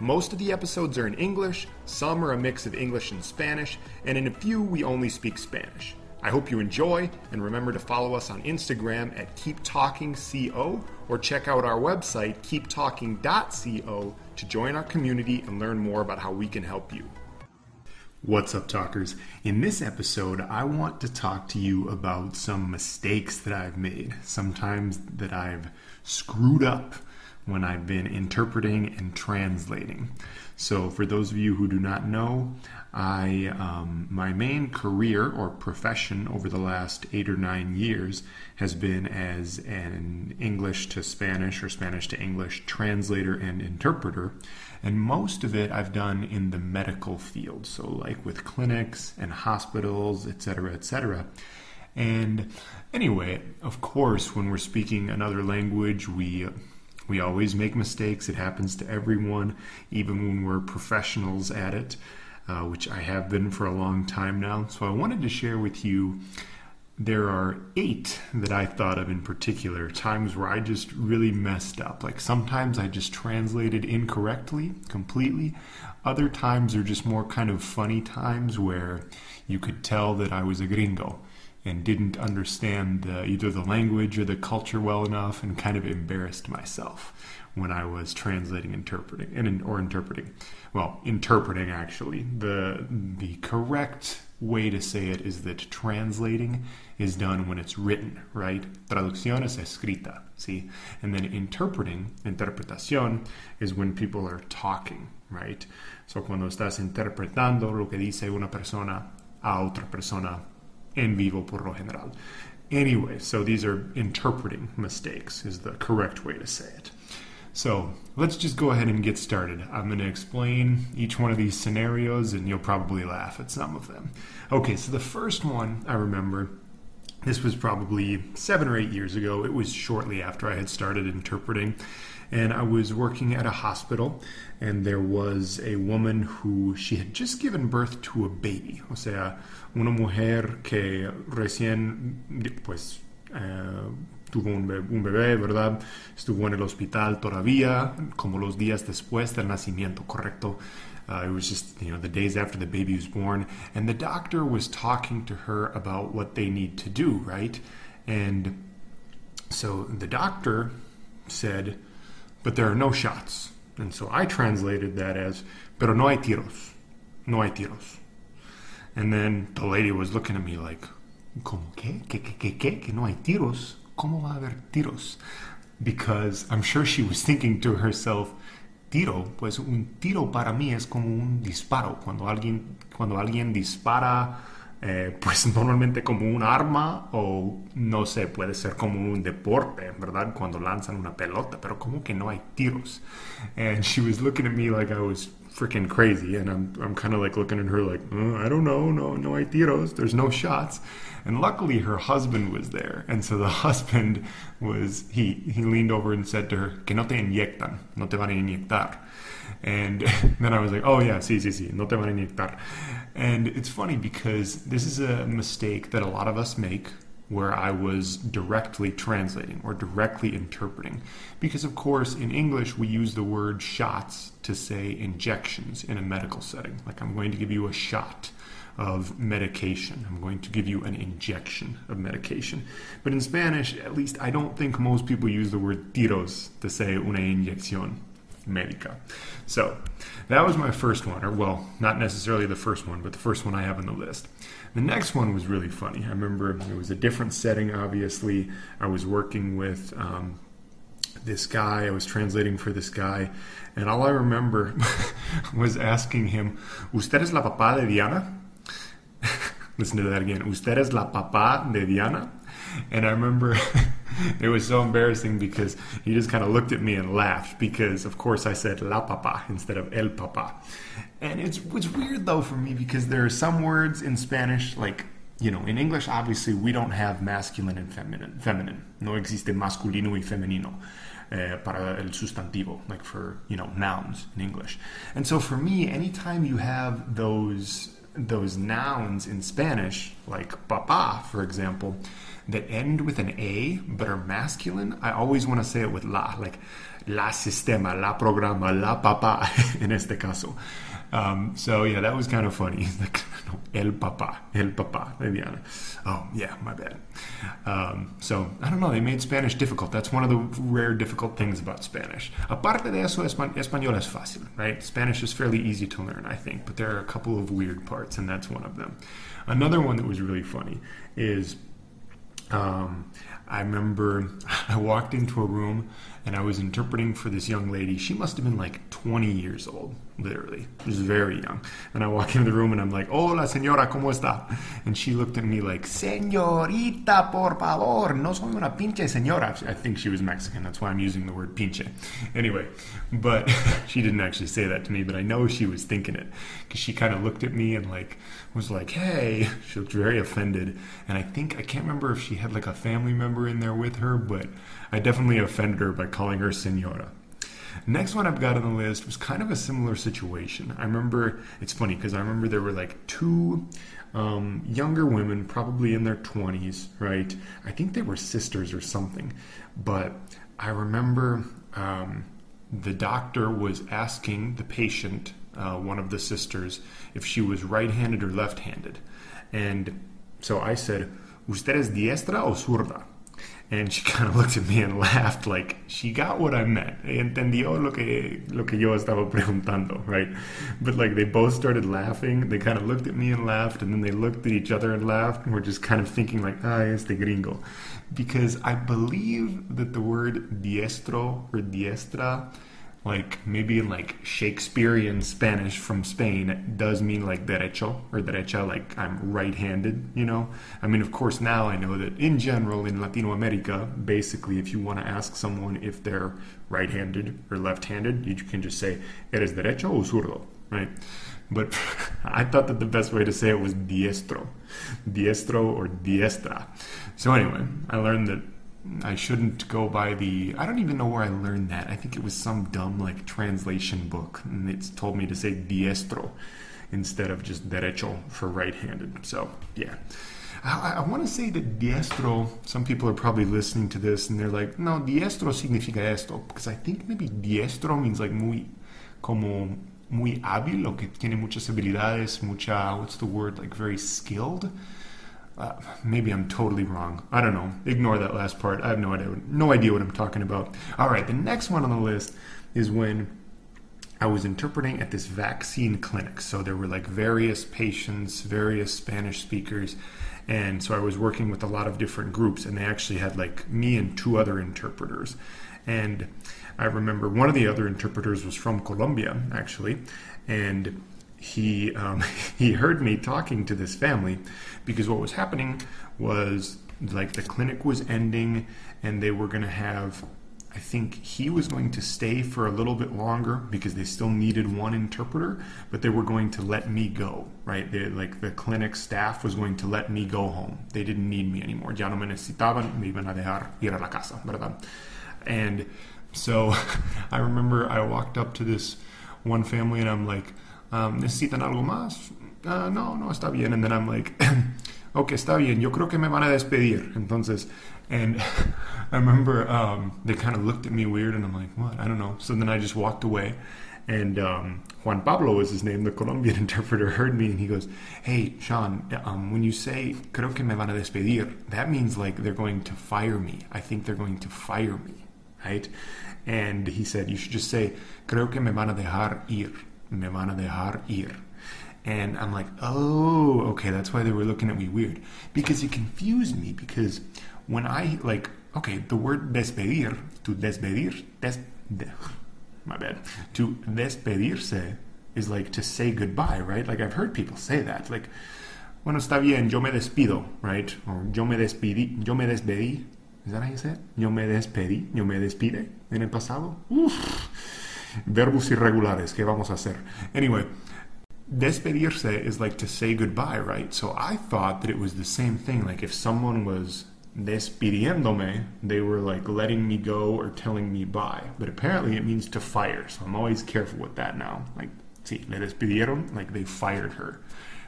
Most of the episodes are in English, some are a mix of English and Spanish, and in a few we only speak Spanish. I hope you enjoy, and remember to follow us on Instagram at KeepTalkingCO or check out our website, keeptalking.co, to join our community and learn more about how we can help you. What's up, talkers? In this episode, I want to talk to you about some mistakes that I've made, sometimes that I've screwed up when I've been interpreting and translating. So, for those of you who do not know, I um, my main career or profession over the last eight or nine years has been as an English to Spanish or Spanish to English translator and interpreter, and most of it I've done in the medical field. So, like with clinics and hospitals, etc., etc. And anyway, of course, when we're speaking another language, we we always make mistakes. It happens to everyone, even when we're professionals at it, uh, which I have been for a long time now. So I wanted to share with you. There are eight that I thought of in particular, times where I just really messed up. Like sometimes I just translated incorrectly completely. Other times are just more kind of funny times where you could tell that I was a gringo and didn't understand the, either the language or the culture well enough and kind of embarrassed myself when I was translating interpreting and or interpreting. Well interpreting actually. The the correct way to say it is that translating is done when it's written right? Traducción es escrita see? And then interpreting interpretación is when people are talking right? So cuando estás interpretando lo que dice una persona a otra persona en vivo por lo general. Anyway, so these are interpreting mistakes, is the correct way to say it. So let's just go ahead and get started. I'm going to explain each one of these scenarios, and you'll probably laugh at some of them. Okay, so the first one I remember, this was probably seven or eight years ago. It was shortly after I had started interpreting and I was working at a hospital, and there was a woman who she had just given birth to a baby, o sea, una mujer que recién, pues, uh, tuvo un bebé, un bebé, ¿verdad? Estuvo en el hospital todavía, como los días después del nacimiento, correcto. Uh, it was just, you know, the days after the baby was born. And the doctor was talking to her about what they need to do, right? And so the doctor said, but there are no shots. And so I translated that as, pero no hay tiros. No hay tiros. And then the lady was looking at me like, ¿Cómo qué? ¿Qué, qué, qué, qué? Que no hay tiros? ¿Cómo va a haber tiros? Because I'm sure she was thinking to herself, tiro, pues un tiro para mí es como un disparo. Cuando alguien, cuando alguien dispara eh, pues normalmente como un arma o no sé, puede ser como un deporte, ¿verdad? Cuando lanzan una pelota, pero como que no hay tiros. And she was looking at me like I was freaking crazy and I'm, I'm kind of like looking at her like, oh, I don't know, no, no hay tiros, there's no shots. And luckily her husband was there. And so the husband was, he, he leaned over and said to her, que no te inyectan, no te van a inyectar. And then I was like, oh yeah, sí, sí, sí, no te van a inyectar. And it's funny because this is a mistake that a lot of us make where I was directly translating or directly interpreting. Because, of course, in English, we use the word shots to say injections in a medical setting. Like, I'm going to give you a shot of medication. I'm going to give you an injection of medication. But in Spanish, at least I don't think most people use the word tiros to say una inyección médica. So that was my first one, or well, not necessarily the first one, but the first one I have on the list. The next one was really funny. I remember it was a different setting, obviously. I was working with um, this guy, I was translating for this guy, and all I remember was asking him, ¿Usted es la papá de Diana? Listen to that again. ¿Usted es la papá de Diana? And I remember it was so embarrassing because he just kind of looked at me and laughed because, of course, I said la papa instead of el papa. And it's, it's weird though for me because there are some words in Spanish, like, you know, in English, obviously, we don't have masculine and feminine. feminine. No existe masculino y femenino. Uh, para el sustantivo, like for you know nouns in English. And so for me, anytime you have those those nouns in Spanish, like papa, for example, that end with an A but are masculine, I always want to say it with la, like la sistema, la programa, la papa, in este caso. Um, so yeah, that was kind of funny. el papa, el papa, Viviana. Oh yeah, my bad. Um, so I don't know. They made Spanish difficult. That's one of the rare difficult things about Spanish. Aparte de eso, español es fácil, right? Spanish is fairly easy to learn, I think, but there are a couple of weird parts, and that's one of them. Another one that was really funny is um, I remember I walked into a room and I was interpreting for this young lady. She must have been like 20 years old, literally. Was very young. And I walk into the room and I'm like, Hola, señora, ¿cómo está? And she looked at me like, Señorita, por favor, no soy una pinche señora. I think she was Mexican. That's why I'm using the word pinche. Anyway, but she didn't actually say that to me, but I know she was thinking it because she kind of looked at me and like was like, Hey, she looked very offended. And I think, I can't remember if she had like a family member in there with her, but I definitely offended her by calling her senora. Next one I've got on the list was kind of a similar situation. I remember, it's funny because I remember there were like two um, younger women, probably in their 20s, right? I think they were sisters or something. But I remember um, the doctor was asking the patient, uh, one of the sisters, if she was right handed or left handed. And so I said, ¿Usted es diestra o zurda? And she kind of looked at me and laughed, like she got what I meant. Entendió lo que, lo que yo estaba preguntando, right? But like they both started laughing. They kind of looked at me and laughed, and then they looked at each other and laughed, and we're just kind of thinking, like, ah, este gringo. Because I believe that the word diestro or diestra like maybe in like Shakespearean Spanish from Spain does mean like derecho or derecha, like I'm right-handed, you know. I mean, of course, now I know that in general in Latino America, basically, if you want to ask someone if they're right-handed or left-handed, you can just say eres derecho o zurdo, right? But I thought that the best way to say it was diestro, diestro or diestra. So anyway, I learned that I shouldn't go by the. I don't even know where I learned that. I think it was some dumb like translation book, and it's told me to say diestro instead of just derecho for right-handed. So yeah. I, I want to say that diestro, some people are probably listening to this and they're like, no, diestro significa esto. Because I think maybe diestro means like muy, como muy hábil o que tiene muchas habilidades, mucha, what's the word, like very skilled. Uh, maybe I'm totally wrong. I don't know. Ignore that last part. I have no idea. No idea what I'm talking about. All right, the next one on the list is when I was interpreting at this vaccine clinic. So there were like various patients, various Spanish speakers, and so I was working with a lot of different groups, and they actually had like me and two other interpreters. And I remember one of the other interpreters was from Colombia, actually, and he um, he heard me talking to this family because what was happening was like the clinic was ending and they were going to have I think he was going to stay for a little bit longer because they still needed one interpreter, but they were going to let me go, right? They, like the clinic staff was going to let me go home. They didn't need me anymore. Ya no me necesitaban, me iban a dejar ir a la casa, ¿verdad? And so I remember I walked up to this one family and I'm like, um, ¿necesitan algo más? Uh, no, no, está bien. And then I'm like, ok, está bien, yo creo que me van a despedir. Entonces, and I remember um, they kind of looked at me weird, and I'm like, what? I don't know. So then I just walked away. And um, Juan Pablo was his name, the Colombian interpreter, heard me and he goes, Hey, Sean, um, when you say, creo que me van a despedir, that means like they're going to fire me. I think they're going to fire me, right? And he said, You should just say, creo que me van a dejar ir me van a dejar ir. And I'm like, oh, okay, that's why they were looking at me weird. Because it confused me. Because when I, like, okay, the word despedir, to despedir, des, de, my bad, to despedirse is like to say goodbye, right? Like, I've heard people say that. Like, bueno, está bien, yo me despido, right? Or yo me despedí, yo me despedí. Is that how you say it? Yo me despedí, yo me despide en el pasado. Uf. Verbos irregulares, ¿qué vamos a hacer? Anyway, despedirse is like to say goodbye, right? So I thought that it was the same thing. Like if someone was despidiéndome, they were like letting me go or telling me bye. But apparently it means to fire. So I'm always careful with that now. Like, see, le despidieron, like they fired her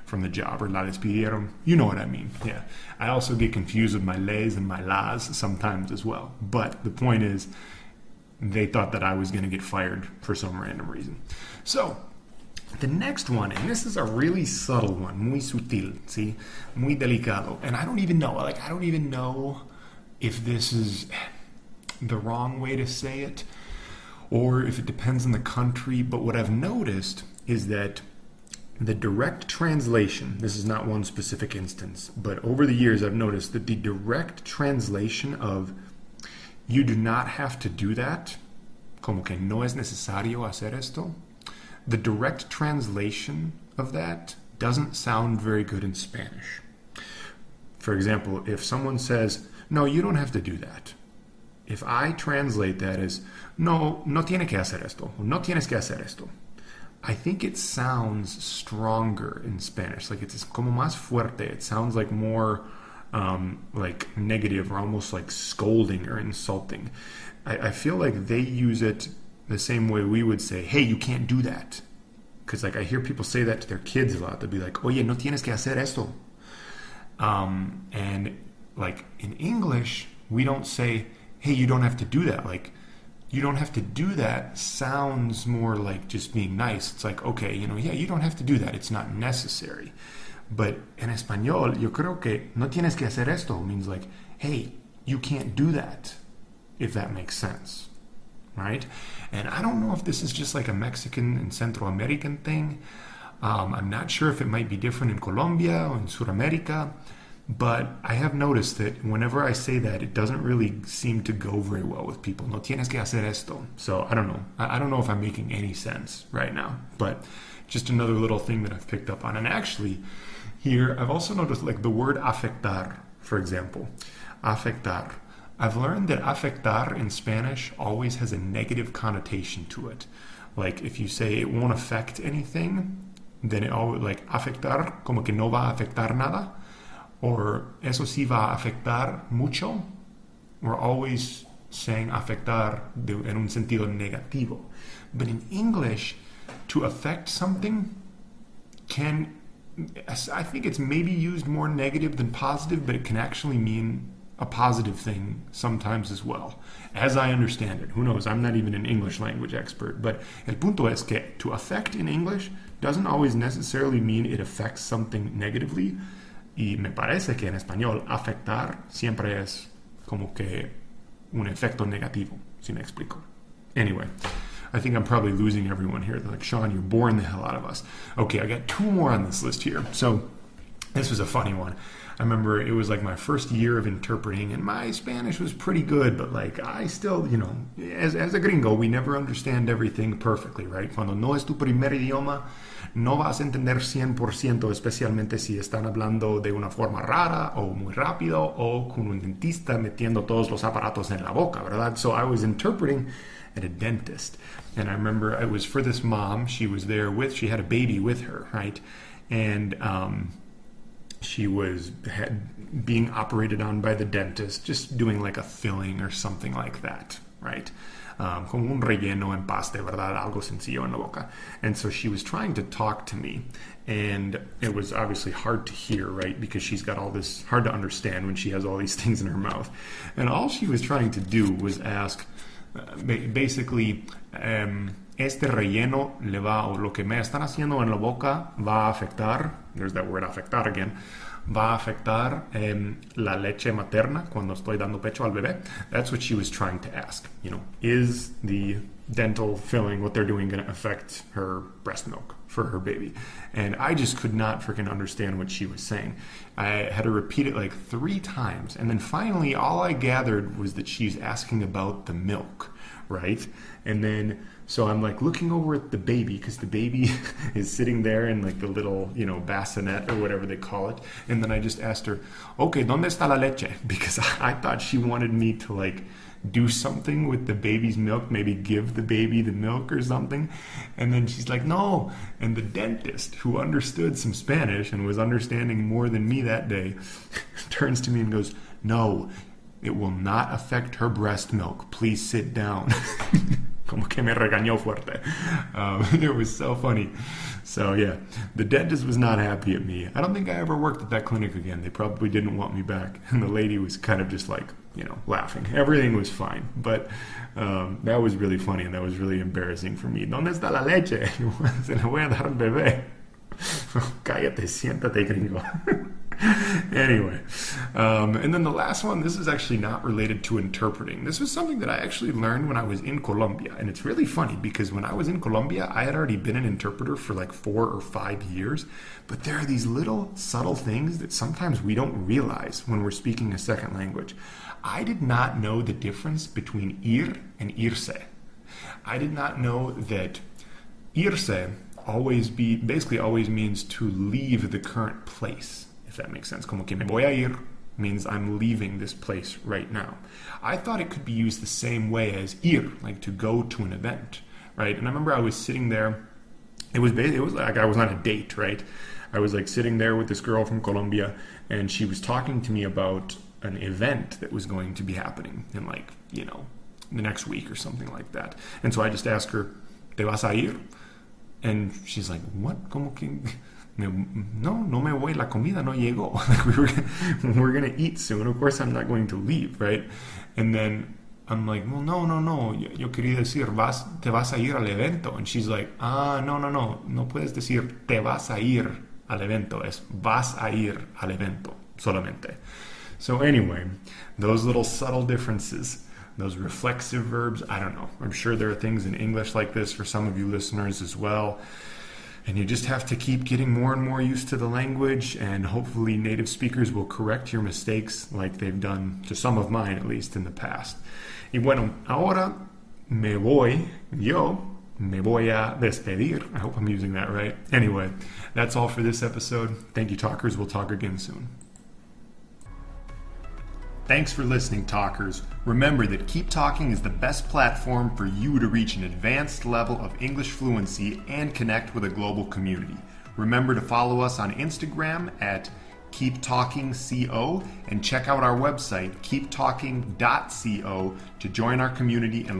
from the job, or la despidieron. You know what I mean. Yeah. I also get confused with my les and my las sometimes as well. But the point is, they thought that I was going to get fired for some random reason. So, the next one, and this is a really subtle one, muy sutil, see, muy delicado, and I don't even know, like, I don't even know if this is the wrong way to say it or if it depends on the country, but what I've noticed is that the direct translation, this is not one specific instance, but over the years I've noticed that the direct translation of you do not have to do that, como que no es necesario hacer esto, the direct translation of that doesn't sound very good in Spanish. For example, if someone says, No, you don't have to do that. If I translate that as, No, no tiene que hacer esto, no tienes que hacer esto, I think it sounds stronger in Spanish. Like it's como más fuerte. It sounds like more um, like negative or almost like scolding or insulting. I, I feel like they use it the same way we would say, hey, you can't do that. Because like I hear people say that to their kids a lot. They'll be like, oye, no tienes que hacer esto. Um, and like in English, we don't say, hey, you don't have to do that. Like, you don't have to do that sounds more like just being nice. It's like, okay, you know, yeah, you don't have to do that. It's not necessary. But in español, yo creo que no tienes que hacer esto means like, hey, you can't do that, if that makes sense. Right? And I don't know if this is just like a Mexican and Central American thing. Um, I'm not sure if it might be different in Colombia or in Sudamerica. But I have noticed that whenever I say that, it doesn't really seem to go very well with people. No tienes que hacer esto. So I don't know. I, don't know if I'm making any sense right now. But just another little thing that I've picked up on. And actually, here I've also noticed like the word afectar, for example. Afectar. I've learned that afectar in Spanish always has a negative connotation to it. Like if you say it won't affect anything, then it always like afectar, como que no va a afectar nada or eso sí va a afectar mucho. We're always saying afectar de, en un sentido negativo. But in English, to affect something can, I think it's maybe used more negative than positive, but it can actually mean a positive thing sometimes as well, as I understand it. Who knows? I'm not even an English language expert, but el punto es que to affect in English doesn't always necessarily mean it affects something negatively. Y me parece que en español afectar siempre es como que un efecto negativo, si me explico. Anyway, I think I'm probably losing everyone here. They're like, Sean, you're boring the hell out of us. Okay, I got two more on this list here. So this was a funny one. I remember it was like my first year of interpreting, and my Spanish was pretty good, but like I still, you know, as, as a gringo, we never understand everything perfectly, right? Cuando no es tu primer idioma, no vas a entender 100%, especialmente si están hablando de una forma rara o muy rápido o con un dentista metiendo todos los aparatos en la boca, ¿verdad? So I was interpreting at a dentist, and I remember it was for this mom. She was there with, she had a baby with her, right? And, um, she was had, being operated on by the dentist, just doing like a filling or something like that, right? Um, como un relleno en paste, ¿verdad? Algo sencillo en la boca. And so she was trying to talk to me, and it was obviously hard to hear, right? Because she's got all this, hard to understand when she has all these things in her mouth. And all she was trying to do was ask, uh, basically, um, este relleno le va, o lo que me están haciendo en la boca va a afectar, there's that word afectar again, va a afectar eh, la leche materna cuando estoy dando pecho al bebé. That's what she was trying to ask. You know, is the dental filling, what they're doing, going to affect her breast milk for her baby? And I just could not freaking understand what she was saying. I had to repeat it like three times. And then finally, all I gathered was that she's asking about the milk right? And then so I'm like looking over at the baby because the baby is sitting there in like the little, you know, bassinet or whatever they call it. And then I just asked her, okay, ¿dónde está la leche? Because I thought she wanted me to like do something with the baby's milk, maybe give the baby the milk or something. And then she's like, no. And the dentist, who understood some Spanish and was understanding more than me that day, turns to me and goes, no, it will not affect her breast milk. Please sit down. como que me regañó fuerte. Um, it was so funny. So yeah, the dentist was not happy at me. I don't think I ever worked at that clinic again. They probably didn't want me back. And the lady was kind of just like, you know, laughing. Everything was fine, but um, that was really funny and that was really embarrassing for me. ¿Dónde está la leche? Se la voy a dar al bebé. Cállate, siéntate, gringo. anyway, um, and then the last one, this is actually not related to interpreting. This was something that I actually learned when I was in Colombia. And it's really funny because when I was in Colombia, I had already been an interpreter for like four or five years. But there are these little subtle things that sometimes we don't realize when we're speaking a second language. I did not know the difference between ir and irse. I did not know that irse always be basically always means to leave the current place if that makes sense. Como que me voy a ir means I'm leaving this place right now. I thought it could be used the same way as ir, like to go to an event, right? And I remember I was sitting there. It was basically, it was like I was on a date, right? I was like sitting there with this girl from Colombia, and she was talking to me about an event that was going to be happening in like you know the next week or something like that. And so I just asked her, "Te vas a ir?" And she's like, "What? Como que?" No, no me voy, la comida no llegó. We're gonna eat soon. Of course, I'm not going to leave, right? And then I'm like, well, no, no, no. Yo, yo quería decir, vas, te vas a ir al evento. And she's like, ah, no, no, no. No puedes decir, te vas a ir al evento. Es vas a ir al evento solamente. So anyway, those little subtle differences those reflexive verbs. I don't know. I'm sure there are things in English like this for some of you listeners as well. And you just have to keep getting more and more used to the language, and hopefully, native speakers will correct your mistakes like they've done to some of mine, at least in the past. Y bueno, ahora me voy, yo me voy a despedir. I hope I'm using that right. Anyway, that's all for this episode. Thank you, talkers. We'll talk again soon. Thanks for listening, talkers. Remember that Keep Talking is the best platform for you to reach an advanced level of English fluency and connect with a global community. Remember to follow us on Instagram at Keep Talking Co and check out our website keeptalking.co to join our community and